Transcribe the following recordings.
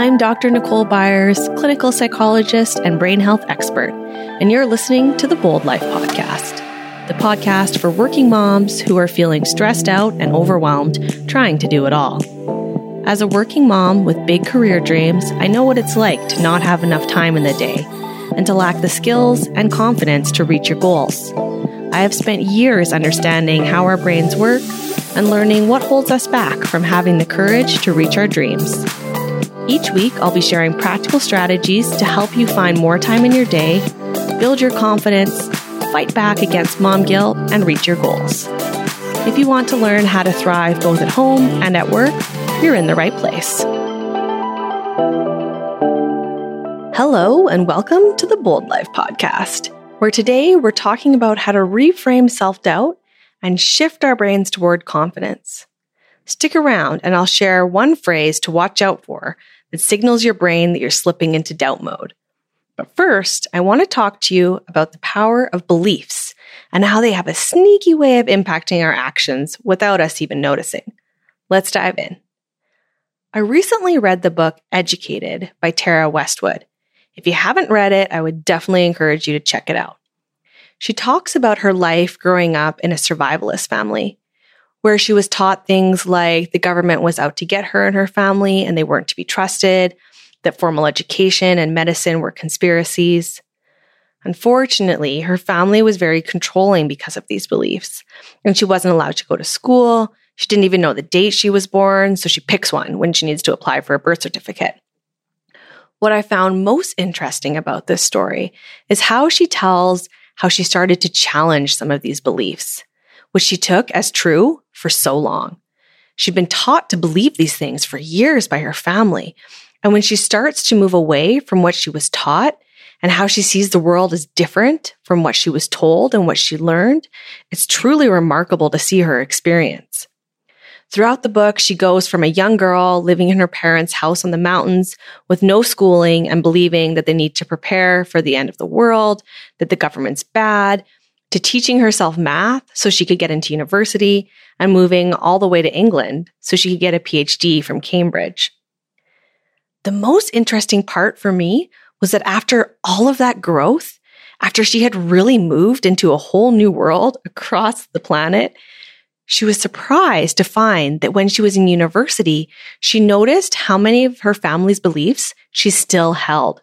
I'm Dr. Nicole Byers, clinical psychologist and brain health expert, and you're listening to the Bold Life Podcast, the podcast for working moms who are feeling stressed out and overwhelmed trying to do it all. As a working mom with big career dreams, I know what it's like to not have enough time in the day and to lack the skills and confidence to reach your goals. I have spent years understanding how our brains work and learning what holds us back from having the courage to reach our dreams. Each week, I'll be sharing practical strategies to help you find more time in your day, build your confidence, fight back against mom guilt, and reach your goals. If you want to learn how to thrive both at home and at work, you're in the right place. Hello, and welcome to the Bold Life Podcast, where today we're talking about how to reframe self doubt and shift our brains toward confidence. Stick around, and I'll share one phrase to watch out for that signals your brain that you're slipping into doubt mode. But first, I want to talk to you about the power of beliefs and how they have a sneaky way of impacting our actions without us even noticing. Let's dive in. I recently read the book Educated by Tara Westover. If you haven't read it, I would definitely encourage you to check it out. She talks about her life growing up in a survivalist family where she was taught things like the government was out to get her and her family and they weren't to be trusted, that formal education and medicine were conspiracies. Unfortunately, her family was very controlling because of these beliefs, and she wasn't allowed to go to school. She didn't even know the date she was born, so she picks one when she needs to apply for a birth certificate. What I found most interesting about this story is how she tells how she started to challenge some of these beliefs which she took as true for so long. She'd been taught to believe these things for years by her family. And when she starts to move away from what she was taught and how she sees the world as different from what she was told and what she learned, it's truly remarkable to see her experience. Throughout the book, she goes from a young girl living in her parents' house on the mountains with no schooling and believing that they need to prepare for the end of the world, that the government's bad, to teaching herself math so she could get into university and moving all the way to England so she could get a PhD from Cambridge. The most interesting part for me was that after all of that growth, after she had really moved into a whole new world across the planet, she was surprised to find that when she was in university, she noticed how many of her family's beliefs she still held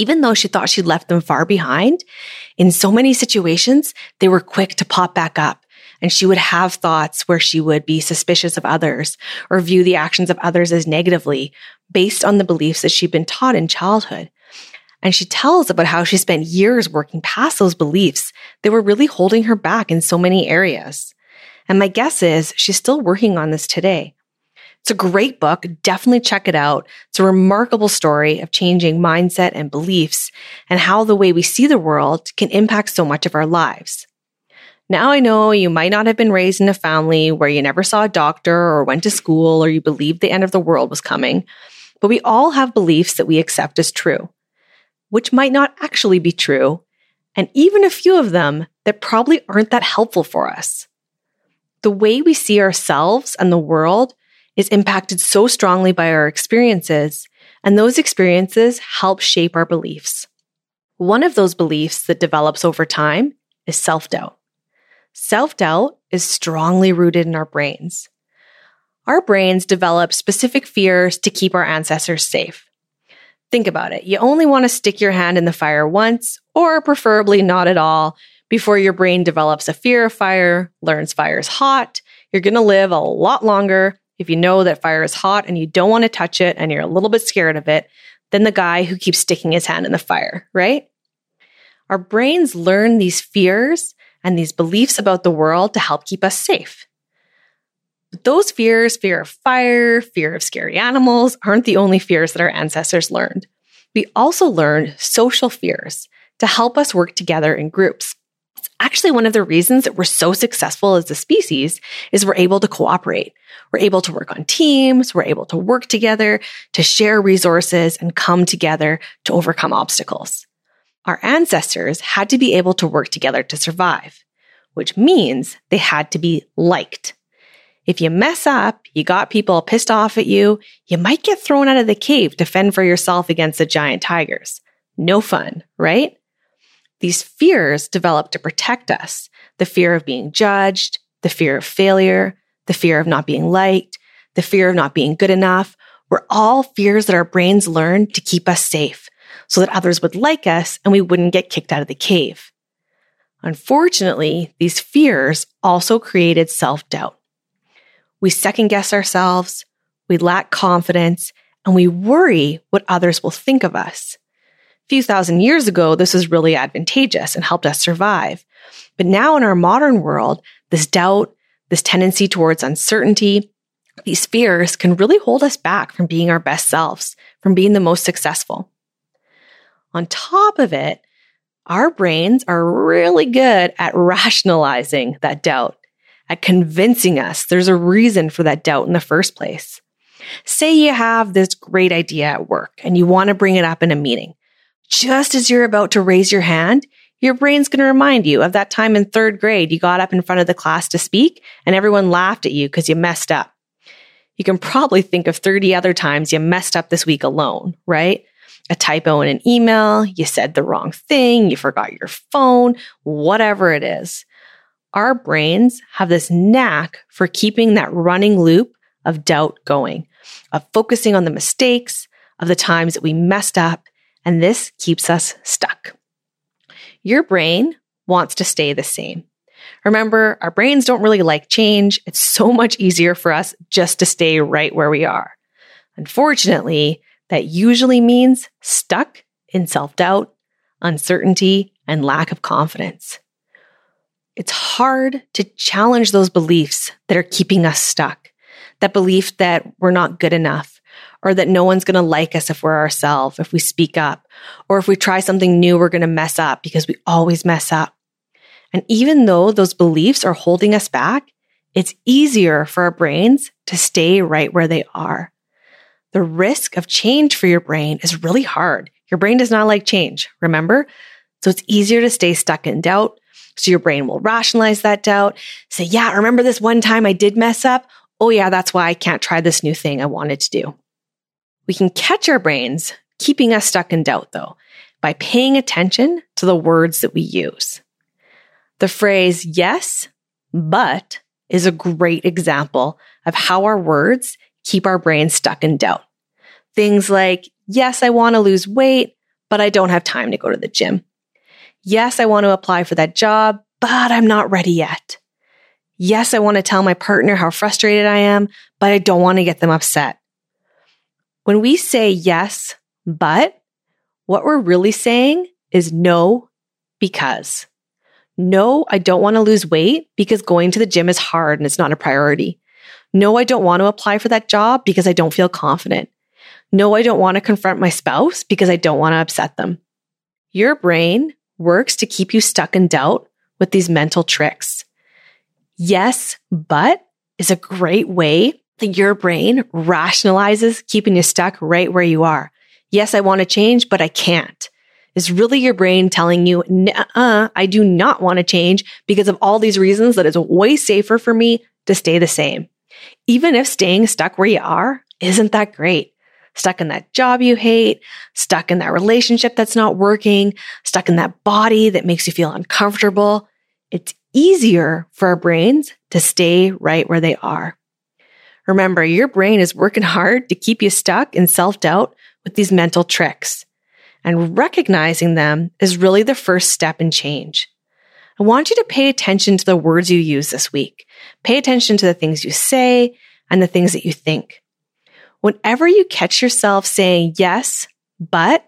even though she thought she'd left them far behind, in so many situations, they were quick to pop back up. And she would have thoughts where she would be suspicious of others or view the actions of others as negatively based on the beliefs that she'd been taught in childhood. And she tells about how she spent years working past those beliefs that were really holding her back in so many areas. And my guess is she's still working on this today. It's a great book. Definitely check it out. It's a remarkable story of changing mindset and beliefs and how the way we see the world can impact so much of our lives. Now I know you might not have been raised in a family where you never saw a doctor or went to school or you believed the end of the world was coming, but we all have beliefs that we accept as true, which might not actually be true, and even a few of them that probably aren't that helpful for us. The way we see ourselves and the world is impacted so strongly by our experiences, and those experiences help shape our beliefs. One of those beliefs that develops over time is self doubt. Self doubt is strongly rooted in our brains. Our brains develop specific fears to keep our ancestors safe. Think about it. You only want to stick your hand in the fire once, or preferably not at all, before your brain develops a fear of fire, learns fire is hot. You're going to live a lot longer if you know that fire is hot and you don't want to touch it and you're a little bit scared of it, than the guy who keeps sticking his hand in the fire, right? Our brains learn these fears and these beliefs about the world to help keep us safe. But those fears, fear of fire, fear of scary animals, aren't the only fears that our ancestors learned. We also learned social fears to help us work together in groups actually one of the reasons that we're so successful as a species is we're able to cooperate. We're able to work on teams. We're able to work together to share resources and come together to overcome obstacles. Our ancestors had to be able to work together to survive, which means they had to be liked. If you mess up, you got people pissed off at you, you might get thrown out of the cave to fend for yourself against the giant tigers. No fun, right? These fears develop to protect us. The fear of being judged, the fear of failure, the fear of not being liked, the fear of not being good enough, were all fears that our brains learned to keep us safe so that others would like us and we wouldn't get kicked out of the cave. Unfortunately, these fears also created self doubt. We second guess ourselves, we lack confidence, and we worry what others will think of us. Few thousand years ago, this was really advantageous and helped us survive. But now in our modern world, this doubt, this tendency towards uncertainty, these fears can really hold us back from being our best selves, from being the most successful. On top of it, our brains are really good at rationalizing that doubt, at convincing us there's a reason for that doubt in the first place. Say you have this great idea at work and you want to bring it up in a meeting. Just as you're about to raise your hand, your brain's going to remind you of that time in third grade you got up in front of the class to speak and everyone laughed at you because you messed up. You can probably think of 30 other times you messed up this week alone, right? A typo in an email, you said the wrong thing, you forgot your phone, whatever it is. Our brains have this knack for keeping that running loop of doubt going, of focusing on the mistakes, of the times that we messed up, and this keeps us stuck. Your brain wants to stay the same. Remember, our brains don't really like change. It's so much easier for us just to stay right where we are. Unfortunately, that usually means stuck in self doubt, uncertainty, and lack of confidence. It's hard to challenge those beliefs that are keeping us stuck. That belief that we're not good enough, or that no one's going to like us if we're ourselves, if we speak up, or if we try something new, we're going to mess up because we always mess up. And even though those beliefs are holding us back, it's easier for our brains to stay right where they are. The risk of change for your brain is really hard. Your brain does not like change, remember? So it's easier to stay stuck in doubt. So your brain will rationalize that doubt. Say, yeah, remember this one time I did mess up? Oh yeah, that's why I can't try this new thing I wanted to do. We can catch our brains keeping us stuck in doubt though by paying attention to the words that we use. The phrase yes, but is a great example of how our words keep our brains stuck in doubt. Things like, yes, I want to lose weight, but I don't have time to go to the gym. Yes, I want to apply for that job, but I'm not ready yet. Yes, I want to tell my partner how frustrated I am, but I don't want to get them upset. When we say yes, but, what we're really saying is no, because. No, I don't want to lose weight because going to the gym is hard and it's not a priority. No, I don't want to apply for that job because I don't feel confident. No, I don't want to confront my spouse because I don't want to upset them. Your brain works to keep you stuck in doubt with these mental tricks. Yes, but is a great way your brain rationalizes keeping you stuck right where you are. Yes, I want to change, but I can't is really your brain telling you, uh, I do not want to change because of all these reasons that it's way safer for me to stay the same. Even if staying stuck where you are isn't that great. Stuck in that job you hate, stuck in that relationship that's not working, stuck in that body that makes you feel uncomfortable. It's easier for our brains to stay right where they are. Remember, your brain is working hard to keep you stuck in self doubt with these mental tricks and recognizing them is really the first step in change. I want you to pay attention to the words you use this week. Pay attention to the things you say and the things that you think. Whenever you catch yourself saying yes, but,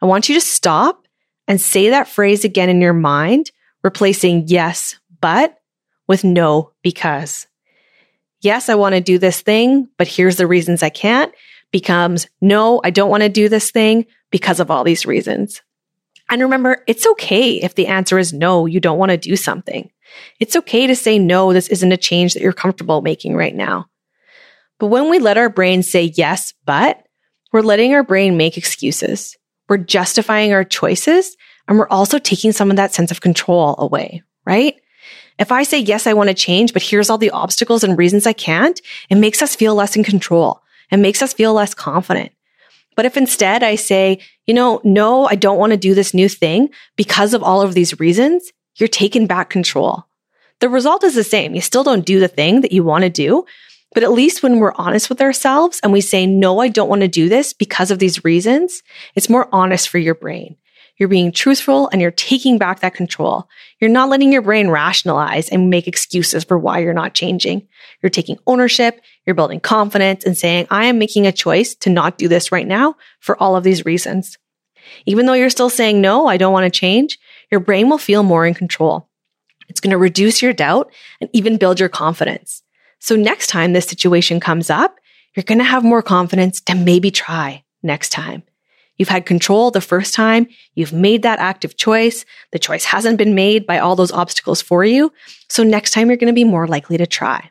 I want you to stop and say that phrase again in your mind, replacing yes, but with no, because. Yes, I want to do this thing, but here's the reasons I can't becomes no, I don't want to do this thing, because of all these reasons. And remember, it's okay if the answer is no, you don't want to do something. It's okay to say no, this isn't a change that you're comfortable making right now. But when we let our brain say yes, but, we're letting our brain make excuses. We're justifying our choices and we're also taking some of that sense of control away, right? If I say, yes, I want to change, but here's all the obstacles and reasons I can't, it makes us feel less in control. It makes us feel less confident. But if instead I say, you know, no, I don't want to do this new thing because of all of these reasons, you're taking back control. The result is the same. You still don't do the thing that you want to do. But at least when we're honest with ourselves and we say, no, I don't want to do this because of these reasons, it's more honest for your brain. You're being truthful and you're taking back that control. You're not letting your brain rationalize and make excuses for why you're not changing. You're taking ownership, you're building confidence and saying, I am making a choice to not do this right now for all of these reasons. Even though you're still saying, no, I don't want to change, your brain will feel more in control. It's going to reduce your doubt and even build your confidence. So next time this situation comes up, you're going to have more confidence to maybe try next time. You've had control the first time. You've made that active choice. The choice hasn't been made by all those obstacles for you. So next time you're going to be more likely to try.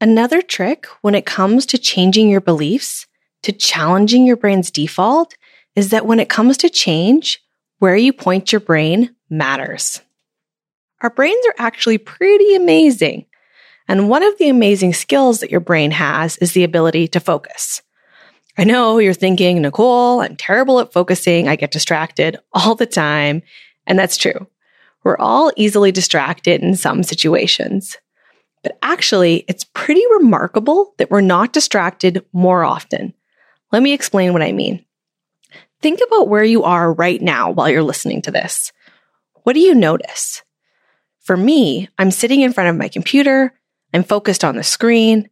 Another trick when it comes to changing your beliefs, to challenging your brain's default, is that when it comes to change, where you point your brain matters. Our brains are actually pretty amazing. And one of the amazing skills that your brain has is the ability to focus. I know you're thinking, Nicole, I'm terrible at focusing. I get distracted all the time. And that's true. We're all easily distracted in some situations. But actually, it's pretty remarkable that we're not distracted more often. Let me explain what I mean. Think about where you are right now while you're listening to this. What do you notice? For me, I'm sitting in front of my computer, I'm focused on the screen,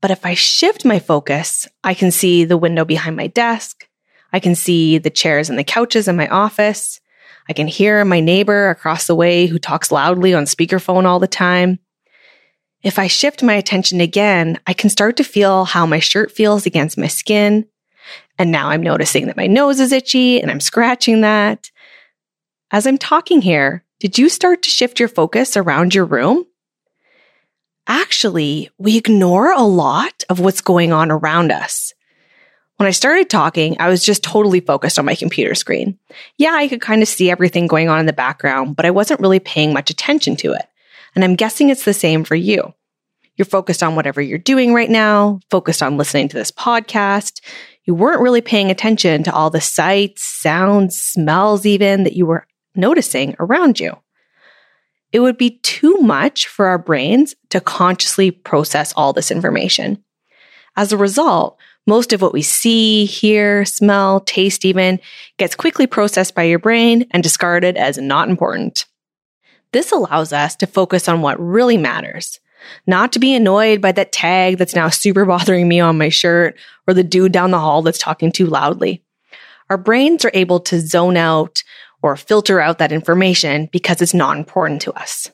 but if I shift my focus, I can see the window behind my desk. I can see the chairs and the couches in my office. I can hear my neighbor across the way who talks loudly on speakerphone all the time. If I shift my attention again, I can start to feel how my shirt feels against my skin. And now I'm noticing that my nose is itchy and I'm scratching that. As I'm talking here, did you start to shift your focus around your room? Actually, we ignore a lot of what's going on around us. When I started talking, I was just totally focused on my computer screen. Yeah, I could kind of see everything going on in the background, but I wasn't really paying much attention to it. And I'm guessing it's the same for you. You're focused on whatever you're doing right now, focused on listening to this podcast. You weren't really paying attention to all the sights, sounds, smells, even that you were noticing around you it would be too much for our brains to consciously process all this information. As a result, most of what we see, hear, smell, taste even gets quickly processed by your brain and discarded as not important. This allows us to focus on what really matters, not to be annoyed by that tag that's now super bothering me on my shirt or the dude down the hall that's talking too loudly. Our brains are able to zone out or filter out that information because it's not important to us.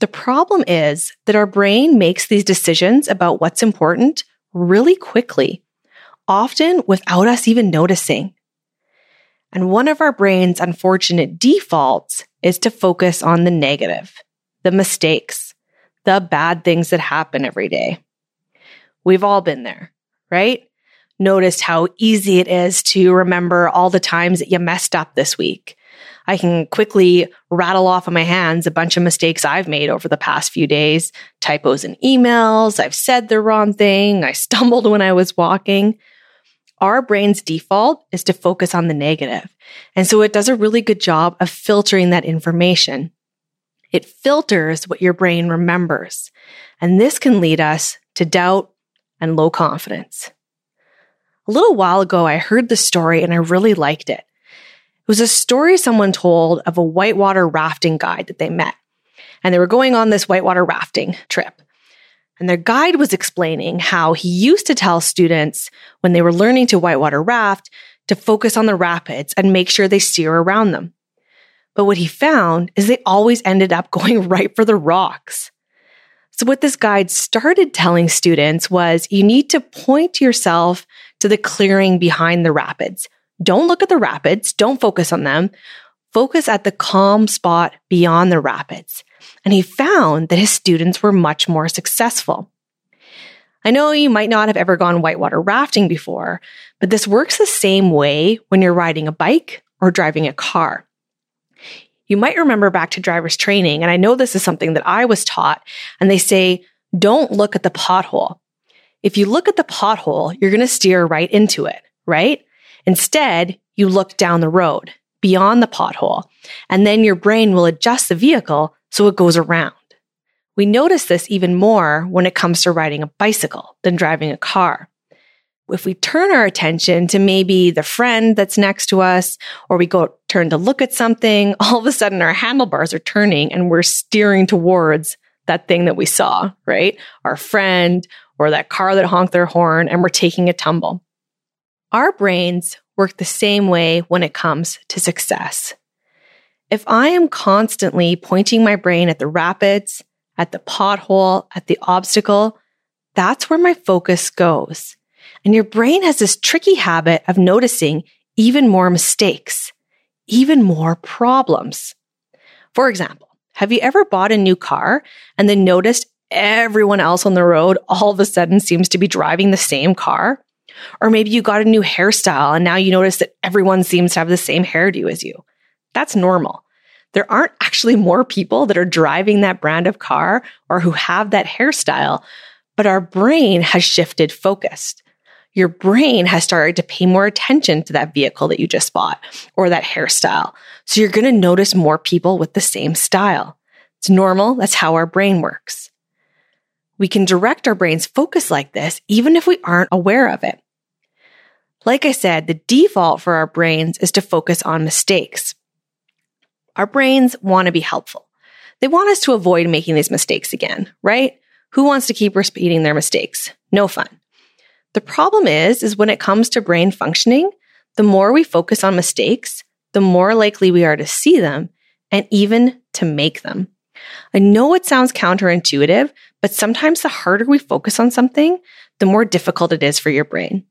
The problem is that our brain makes these decisions about what's important really quickly, often without us even noticing. And one of our brain's unfortunate defaults is to focus on the negative, the mistakes, the bad things that happen every day. We've all been there, right? Noticed how easy it is to remember all the times that you messed up this week. I can quickly rattle off on my hands a bunch of mistakes I've made over the past few days, typos in emails, I've said the wrong thing, I stumbled when I was walking. Our brain's default is to focus on the negative. And so it does a really good job of filtering that information. It filters what your brain remembers. And this can lead us to doubt and low confidence. A little while ago, I heard the story and I really liked it. It was a story someone told of a whitewater rafting guide that they met. And they were going on this whitewater rafting trip. And their guide was explaining how he used to tell students when they were learning to whitewater raft to focus on the rapids and make sure they steer around them. But what he found is they always ended up going right for the rocks. So what this guide started telling students was you need to point yourself to the clearing behind the rapids. Don't look at the rapids. Don't focus on them. Focus at the calm spot beyond the rapids. And he found that his students were much more successful. I know you might not have ever gone whitewater rafting before, but this works the same way when you're riding a bike or driving a car. You might remember back to driver's training, and I know this is something that I was taught, and they say, don't look at the pothole. If you look at the pothole, you're going to steer right into it, right? Instead, you look down the road beyond the pothole, and then your brain will adjust the vehicle so it goes around. We notice this even more when it comes to riding a bicycle than driving a car. If we turn our attention to maybe the friend that's next to us, or we go turn to look at something, all of a sudden our handlebars are turning and we're steering towards that thing that we saw, right? Our friend or that car that honked their horn and we're taking a tumble. Our brains work the same way when it comes to success. If I am constantly pointing my brain at the rapids, at the pothole, at the obstacle, that's where my focus goes. And your brain has this tricky habit of noticing even more mistakes, even more problems. For example, have you ever bought a new car and then noticed everyone else on the road all of a sudden seems to be driving the same car? Or maybe you got a new hairstyle and now you notice that everyone seems to have the same hairdo as you. That's normal there aren't actually more people that are driving that brand of car or who have that hairstyle, but our brain has shifted focused. Your brain has started to pay more attention to that vehicle that you just bought or that hairstyle. So you're going to notice more people with the same style. It's normal. That's how our brain works. We can direct our brain's focus like this, even if we aren't aware of it. Like I said, the default for our brains is to focus on mistakes. Our brains want to be helpful. They want us to avoid making these mistakes again, right? Who wants to keep repeating their mistakes? No fun. The problem is, is when it comes to brain functioning, the more we focus on mistakes, the more likely we are to see them and even to make them. I know it sounds counterintuitive, but sometimes the harder we focus on something, the more difficult it is for your brain.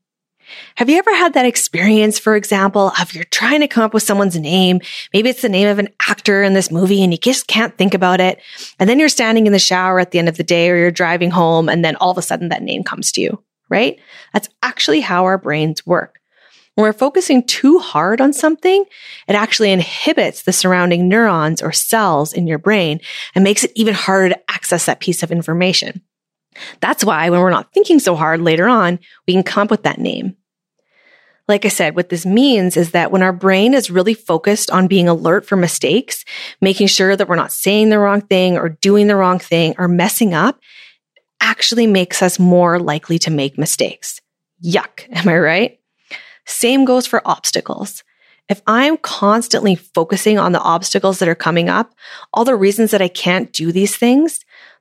Have you ever had that experience, for example, of you're trying to come up with someone's name? Maybe it's the name of an actor in this movie and you just can't think about it. And then you're standing in the shower at the end of the day or you're driving home and then all of a sudden that name comes to you, right? That's actually how our brains work. When we're focusing too hard on something, it actually inhibits the surrounding neurons or cells in your brain and makes it even harder to access that piece of information. That's why when we're not thinking so hard later on, we can come up with that name. Like I said, what this means is that when our brain is really focused on being alert for mistakes, making sure that we're not saying the wrong thing or doing the wrong thing or messing up, actually makes us more likely to make mistakes. Yuck. Am I right? Same goes for obstacles. If I'm constantly focusing on the obstacles that are coming up, all the reasons that I can't do these things,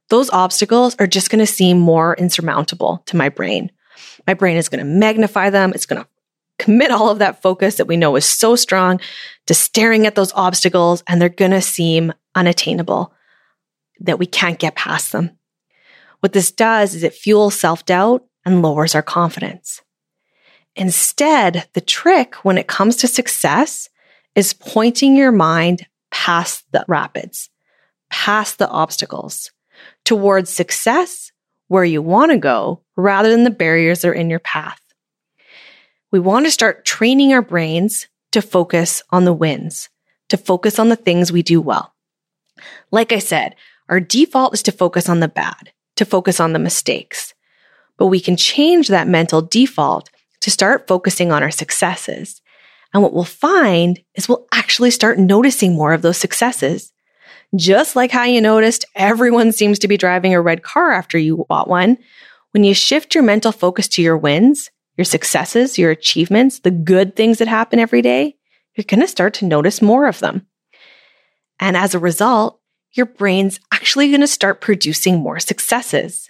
those obstacles are just going to seem more insurmountable to my brain. My brain is going to magnify them. It's going to commit all of that focus that we know is so strong to staring at those obstacles and they're going to seem unattainable, that we can't get past them. What this does is it fuels self doubt and lowers our confidence. Instead, the trick when it comes to success is pointing your mind past the rapids, past the obstacles, towards success where you want to go rather than the barriers that are in your path. We want to start training our brains to focus on the wins, to focus on the things we do well. Like I said, our default is to focus on the bad, to focus on the mistakes. But we can change that mental default to start focusing on our successes. And what we'll find is we'll actually start noticing more of those successes. Just like how you noticed everyone seems to be driving a red car after you bought one, when you shift your mental focus to your wins, your successes, your achievements, the good things that happen every day, you're going to start to notice more of them. And as a result, your brain's actually going to start producing more successes.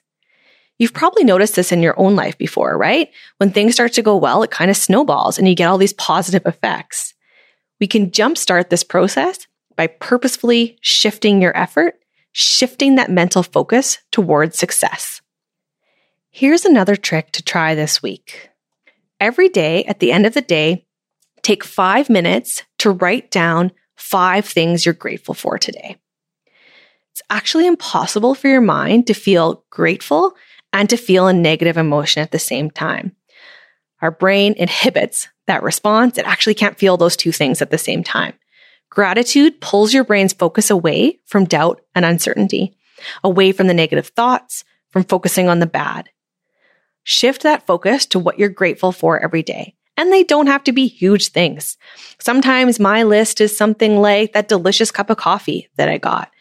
You've probably noticed this in your own life before, right? When things start to go well, it kind of snowballs and you get all these positive effects. We can jumpstart this process by purposefully shifting your effort, shifting that mental focus towards success. Here's another trick to try this week. Every day at the end of the day, take five minutes to write down five things you're grateful for today. It's actually impossible for your mind to feel grateful and to feel a negative emotion at the same time. Our brain inhibits that response. It actually can't feel those two things at the same time. Gratitude pulls your brain's focus away from doubt and uncertainty, away from the negative thoughts, from focusing on the bad. Shift that focus to what you're grateful for every day. And they don't have to be huge things. Sometimes my list is something like that delicious cup of coffee that I got.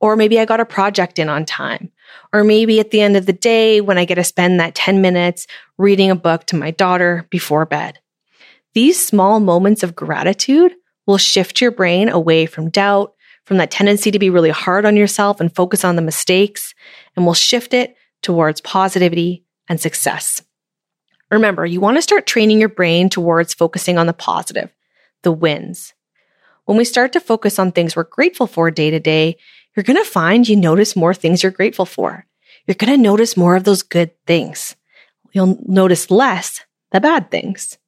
Or maybe I got a project in on time. Or maybe at the end of the day when I get to spend that 10 minutes reading a book to my daughter before bed. These small moments of gratitude will shift your brain away from doubt, from that tendency to be really hard on yourself and focus on the mistakes, and will shift it towards positivity and success. Remember, you want to start training your brain towards focusing on the positive, the wins. When we start to focus on things we're grateful for day to day, you're going to find you notice more things you're grateful for. You're going to notice more of those good things. You'll notice less the bad things.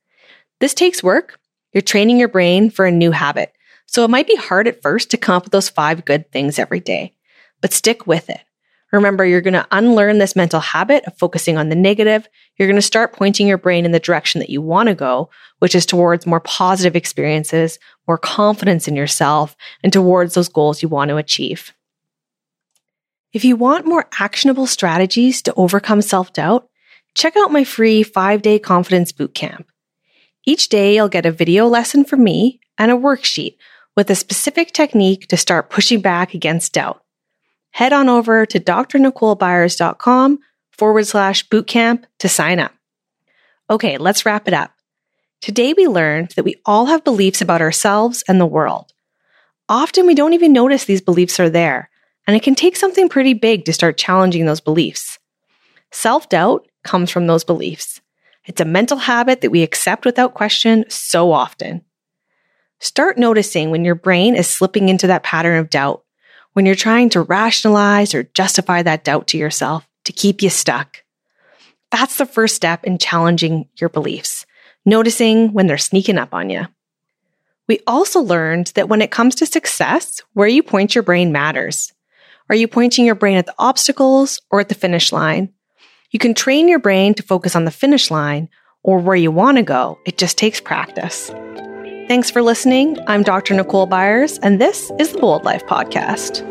This takes work. You're training your brain for a new habit. So it might be hard at first to come up with those five good things every day, but stick with it. Remember, you're going to unlearn this mental habit of focusing on the negative. You're going to start pointing your brain in the direction that you want to go, which is towards more positive experiences, more confidence in yourself, and towards those goals you want to achieve. If you want more actionable strategies to overcome self doubt, check out my free five day confidence bootcamp. Each day, you'll get a video lesson from me and a worksheet with a specific technique to start pushing back against doubt head on over to drnicolebyers.com forward slash bootcamp to sign up. Okay, let's wrap it up. Today we learned that we all have beliefs about ourselves and the world. Often we don't even notice these beliefs are there, and it can take something pretty big to start challenging those beliefs. Self doubt comes from those beliefs. It's a mental habit that we accept without question so often. Start noticing when your brain is slipping into that pattern of doubt when you're trying to rationalize or justify that doubt to yourself to keep you stuck. That's the first step in challenging your beliefs, noticing when they're sneaking up on you. We also learned that when it comes to success, where you point your brain matters. Are you pointing your brain at the obstacles or at the finish line? You can train your brain to focus on the finish line or where you want to go. It just takes practice. Thanks for listening. I'm Dr. Nicole Byers, and this is the Bold Life Podcast.